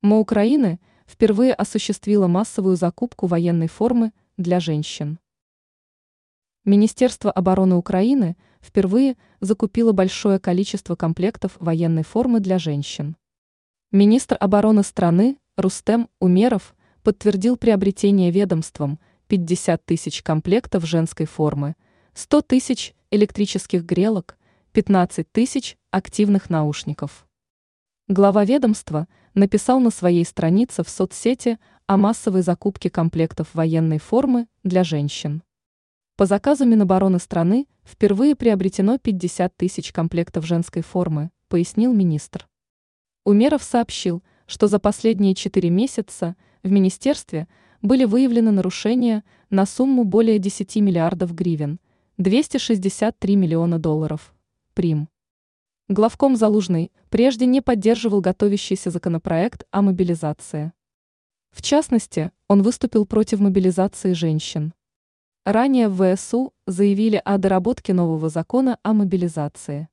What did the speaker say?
МО Украины впервые осуществила массовую закупку военной формы для женщин. Министерство обороны Украины впервые закупило большое количество комплектов военной формы для женщин. Министр обороны страны Рустем Умеров подтвердил приобретение ведомством 50 тысяч комплектов женской формы, 100 тысяч электрических грелок, 15 тысяч активных наушников. Глава ведомства написал на своей странице в соцсети о массовой закупке комплектов военной формы для женщин. По заказу Минобороны страны впервые приобретено 50 тысяч комплектов женской формы, пояснил министр. Умеров сообщил, что за последние четыре месяца в министерстве были выявлены нарушения на сумму более 10 миллиардов гривен, 263 миллиона долларов. Прим. Главком Залужный прежде не поддерживал готовящийся законопроект о мобилизации. В частности, он выступил против мобилизации женщин. Ранее в ВСУ заявили о доработке нового закона о мобилизации.